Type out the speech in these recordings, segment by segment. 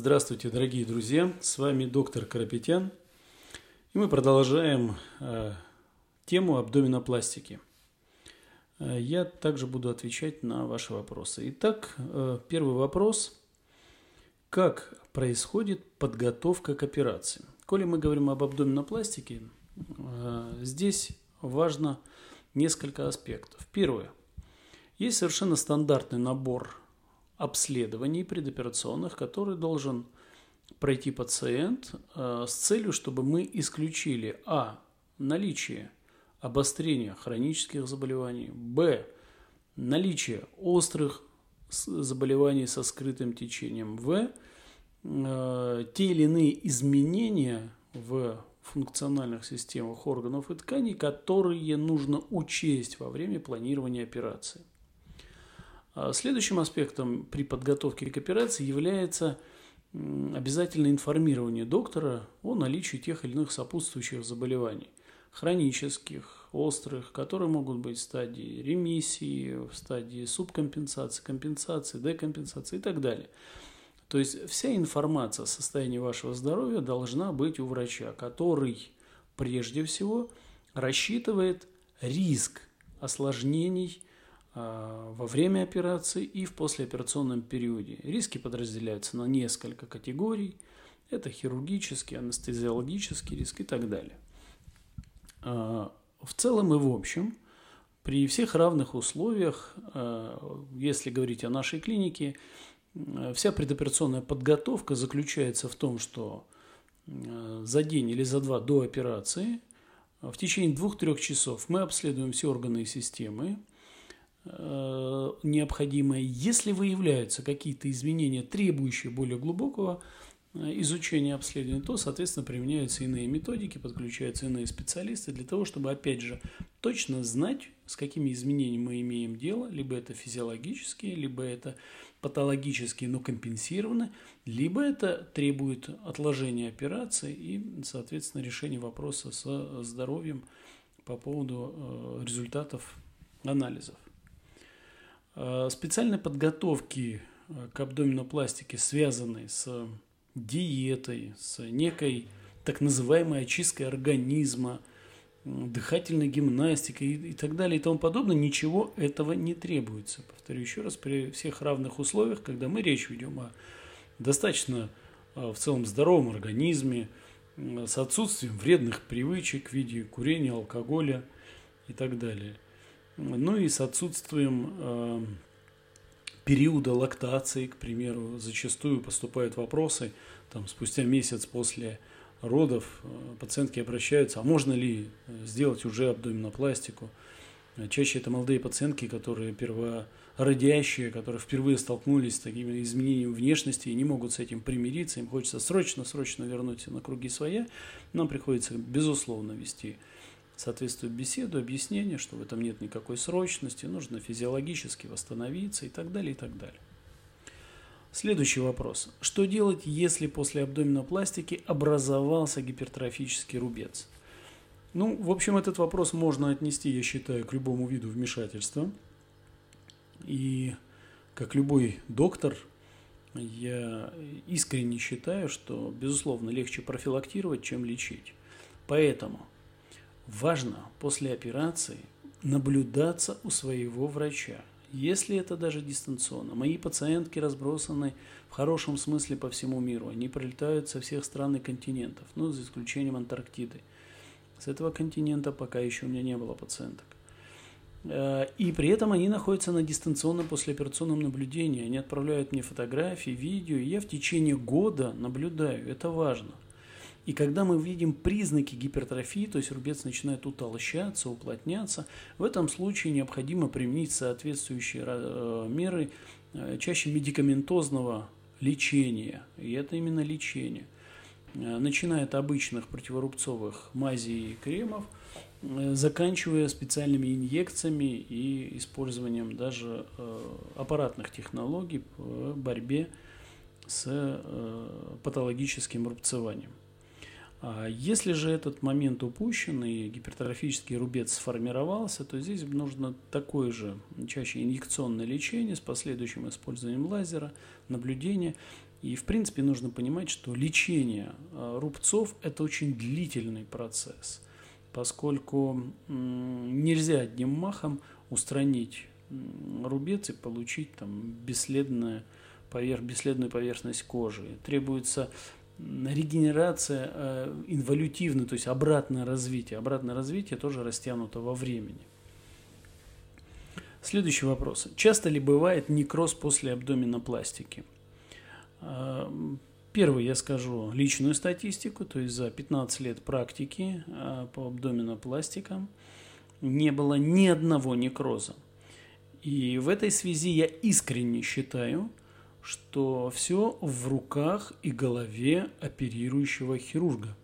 Здравствуйте, дорогие друзья! С вами доктор Карапетян. И мы продолжаем э, тему абдоминопластики. Э, я также буду отвечать на ваши вопросы. Итак, э, первый вопрос. Как происходит подготовка к операции? Коли мы говорим об абдоминопластике, э, здесь важно несколько аспектов. Первое. Есть совершенно стандартный набор обследований предоперационных, который должен пройти пациент э, с целью, чтобы мы исключили а. наличие обострения хронических заболеваний, б. наличие острых заболеваний со скрытым течением, в. Э, те или иные изменения в функциональных системах органов и тканей, которые нужно учесть во время планирования операции. А следующим аспектом при подготовке к операции является обязательное информирование доктора о наличии тех или иных сопутствующих заболеваний, хронических, острых, которые могут быть в стадии ремиссии, в стадии субкомпенсации, компенсации, декомпенсации и так далее. То есть вся информация о состоянии вашего здоровья должна быть у врача, который прежде всего рассчитывает риск осложнений во время операции и в послеоперационном периоде. Риски подразделяются на несколько категорий. Это хирургический, анестезиологический риск и так далее. А, в целом и в общем, при всех равных условиях, а, если говорить о нашей клинике, вся предоперационная подготовка заключается в том, что за день или за два до операции в течение двух-трех часов мы обследуем все органы и системы, Э, необходимое. Если выявляются какие-то изменения, требующие более глубокого э, изучения обследования, то, соответственно, применяются иные методики, подключаются иные специалисты для того, чтобы, опять же, точно знать, с какими изменениями мы имеем дело, либо это физиологические, либо это патологические, но компенсированы, либо это требует отложения операции и, соответственно, решения вопроса со здоровьем по поводу э, результатов анализов. Э, специальной подготовки э, к абдоминопластике, связанной с диетой, с некой так называемой очисткой организма, дыхательной гимнастикой и, так далее и тому подобное, ничего этого не требуется. Повторю еще раз, при всех равных условиях, когда мы речь ведем о достаточно э, в целом здоровом организме, с отсутствием вредных привычек в виде курения, алкоголя и так далее – ну и с отсутствием э, периода лактации, к примеру, зачастую поступают вопросы, там, спустя месяц после родов э, пациентки обращаются, а можно ли э, сделать уже абдоминопластику. Чаще это молодые пациентки, которые первородящие, которые впервые столкнулись с такими изменениями внешности и не могут с этим примириться. Им хочется срочно-срочно вернуться на круги своя. Нам приходится, безусловно, вести соответствует беседу, объяснение, что в этом нет никакой срочности, нужно физиологически восстановиться и так далее, и так далее. Следующий вопрос. Что делать, если после абдоминопластики образовался гипертрофический рубец? Ну, в общем, этот вопрос можно отнести, я считаю, к любому виду вмешательства. И как любой доктор, я искренне считаю, что, безусловно, легче профилактировать, чем лечить. Поэтому – Важно после операции наблюдаться у своего врача, если это даже дистанционно. Мои пациентки разбросаны в хорошем смысле по всему миру. Они прилетают со всех стран и континентов, ну, за исключением Антарктиды. С этого континента пока еще у меня не было пациенток. Э, и при этом они находятся на дистанционном послеоперационном наблюдении. Они отправляют мне фотографии, видео, и я в течение года наблюдаю. Это важно – и когда мы видим признаки гипертрофии, то есть рубец начинает утолщаться, уплотняться, в этом случае необходимо применить соответствующие э, меры, э, чаще медикаментозного лечения. И это именно лечение. Э, начиная от обычных противорубцовых мазей и кремов, заканчивая специальными инъекциями и использованием даже аппаратных технологий в борьбе с патологическим рубцеванием. А если же этот момент упущен и гипертрофический рубец сформировался, то здесь нужно такое же, чаще инъекционное лечение с последующим использованием лазера, наблюдения. И, в принципе, нужно понимать, что лечение э, рубцов – это очень длительный процесс, поскольку нельзя одним махом устранить рубец и получить там бесследное, поверх, бесследную поверхность кожи. Требуется регенерация э, инволютивная, то есть обратное развитие. Обратное развитие тоже растянуто во времени. Следующий вопрос. Часто ли бывает некроз после абдоминопластики? Э, первый я скажу личную статистику, то есть за 15 лет практики э, по абдоминопластикам не было ни одного некроза. И в этой связи я искренне считаю, что все в руках и голове оперирующего хирурга.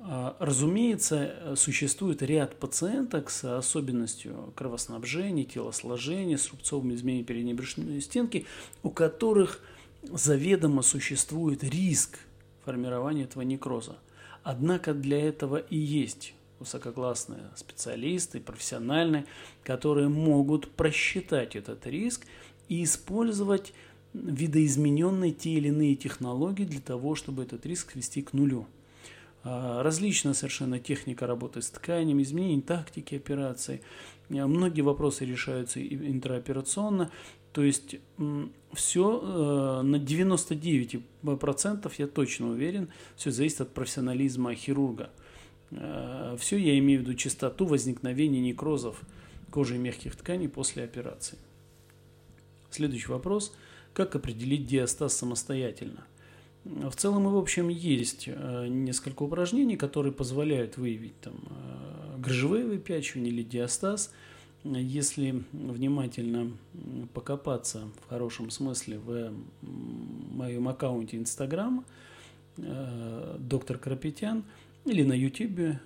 А, разумеется, существует ряд пациенток с особенностью кровоснабжения, телосложения, с рубцовыми изменениями передней брюшной стенки, у которых заведомо существует риск формирования этого некроза. Однако для этого и есть высококлассные специалисты, профессиональные, которые могут просчитать этот риск и использовать видоизмененные те или иные технологии для того, чтобы этот риск свести к нулю. А, различная совершенно техника работы с тканями, изменение тактики операции. А, многие вопросы решаются интраоперационно. То есть все э, на 99% я точно уверен, все зависит от профессионализма хирурга. Э, все я имею в виду частоту возникновения некрозов кожи и мягких тканей после операции. Следующий вопрос. Как определить диастаз самостоятельно? В целом и в общем есть э, несколько упражнений, которые позволяют выявить там, э, грыжевые выпячивания или диастаз. Если внимательно покопаться в хорошем смысле в моем аккаунте Инстаграм, доктор Карапетян, или на YouTube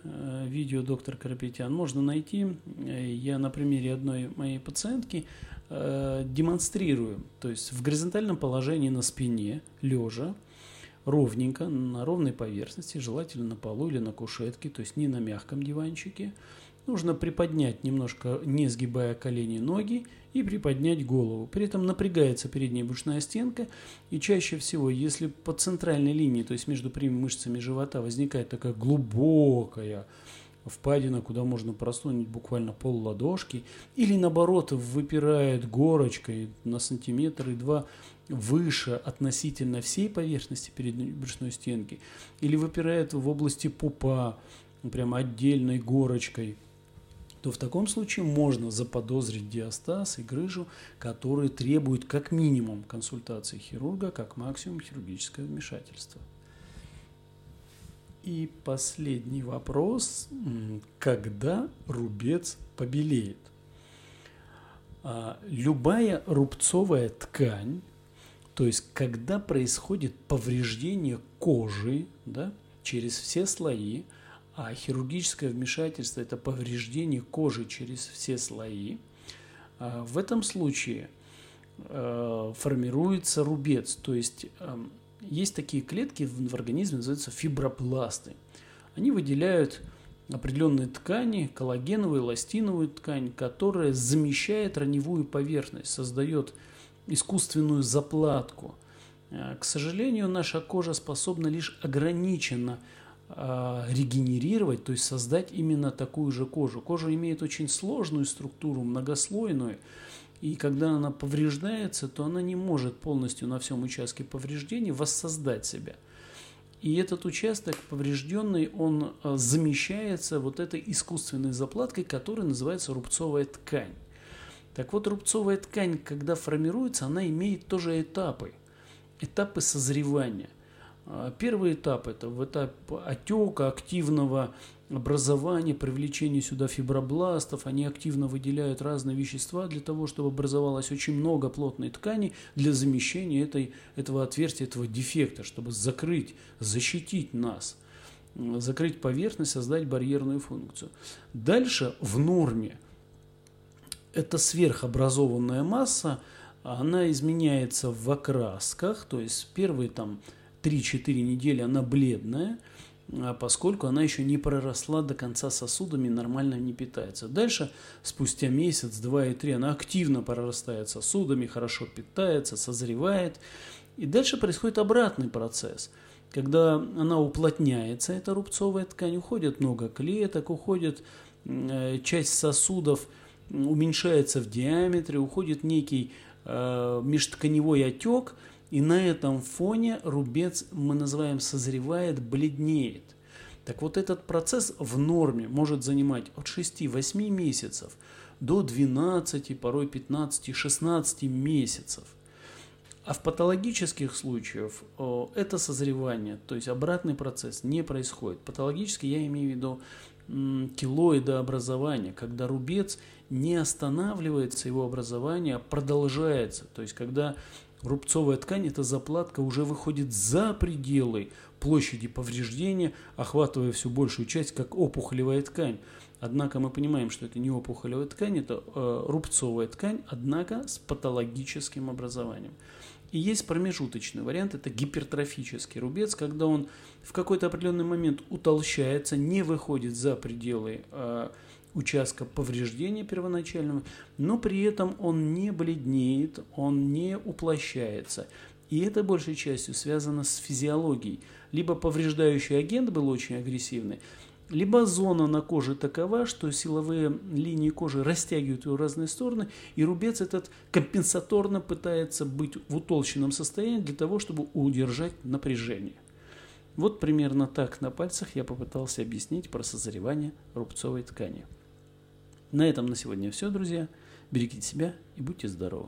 видео доктор Карапетян можно найти. Я на примере одной моей пациентки э, демонстрирую, то есть в горизонтальном положении на спине, лежа, ровненько, на ровной поверхности, желательно на полу или на кушетке, то есть не на мягком диванчике. Нужно приподнять немножко, не сгибая колени, ноги и приподнять голову. При этом напрягается передняя брюшная стенка, и чаще всего, если по центральной линии, то есть между прямыми мышцами живота, возникает такая глубокая впадина, куда можно просунуть буквально пол ладошки, или наоборот выпирает горочкой на сантиметр и два выше относительно всей поверхности передней брюшной стенки, или выпирает в области пупа прямо отдельной горочкой, то в таком случае можно заподозрить диастаз и грыжу, которые требуют как минимум консультации хирурга, как максимум хирургическое вмешательство. И последний вопрос. Когда рубец побелеет? А, любая рубцовая ткань, то есть когда происходит повреждение кожи да, через все слои, а хирургическое вмешательство – это повреждение кожи через все слои, а, в этом случае а, формируется рубец, то есть есть такие клетки в организме, называются фибропласты. Они выделяют определенные ткани, коллагеновую, эластиновую ткань, которая замещает раневую поверхность, создает искусственную заплатку. Э, к сожалению, наша кожа способна лишь ограниченно э, регенерировать, то есть создать именно такую же кожу. Кожа имеет очень сложную структуру, многослойную, и когда она повреждается, то она не может полностью на всем участке повреждений воссоздать себя. И этот участок поврежденный, он а, замещается вот этой искусственной заплаткой, которая называется рубцовая ткань. Так вот, рубцовая ткань, когда формируется, она имеет тоже этапы. Этапы созревания. А, первый этап – это в этап отека, активного образования, привлечения сюда фибробластов. Они активно выделяют разные вещества для того, чтобы образовалось очень много плотной ткани для замещения этой, этого отверстия, этого дефекта, чтобы закрыть, защитить нас, закрыть поверхность, создать барьерную функцию. Дальше в норме эта сверхобразованная масса, она изменяется в окрасках, то есть первые там 3-4 недели она бледная, поскольку она еще не проросла до конца сосудами нормально не питается. Дальше, спустя месяц, два и три, она активно прорастает сосудами, хорошо питается, созревает. И дальше происходит обратный процесс. Когда она уплотняется, эта рубцовая ткань, уходит много клеток, уходит э, часть сосудов, уменьшается в диаметре, уходит некий э, межтканевой отек, и на этом фоне рубец, мы называем, созревает, бледнеет. Так вот этот процесс в норме может занимать от 6-8 месяцев до 12, порой 15, 16 месяцев. А в патологических случаях это созревание, то есть обратный процесс не происходит. Патологически я имею в виду килоидообразование, когда рубец не останавливается, его образование продолжается. То есть когда рубцовая ткань, эта заплатка уже выходит за пределы площади повреждения, охватывая всю большую часть, как опухолевая ткань. Однако мы понимаем, что это не опухолевая ткань, это э, рубцовая ткань, однако с патологическим образованием. И есть промежуточный вариант, это гипертрофический рубец, когда он в какой-то определенный момент утолщается, не выходит за пределы э, участка повреждения первоначального, но при этом он не бледнеет, он не уплощается. И это большей частью связано с физиологией. Либо повреждающий агент был очень агрессивный, либо зона на коже такова, что силовые линии кожи растягивают ее в разные стороны, и рубец этот компенсаторно пытается быть в утолщенном состоянии для того, чтобы удержать напряжение. Вот примерно так на пальцах я попытался объяснить про созревание рубцовой ткани. На этом на сегодня все, друзья. Берегите себя и будьте здоровы.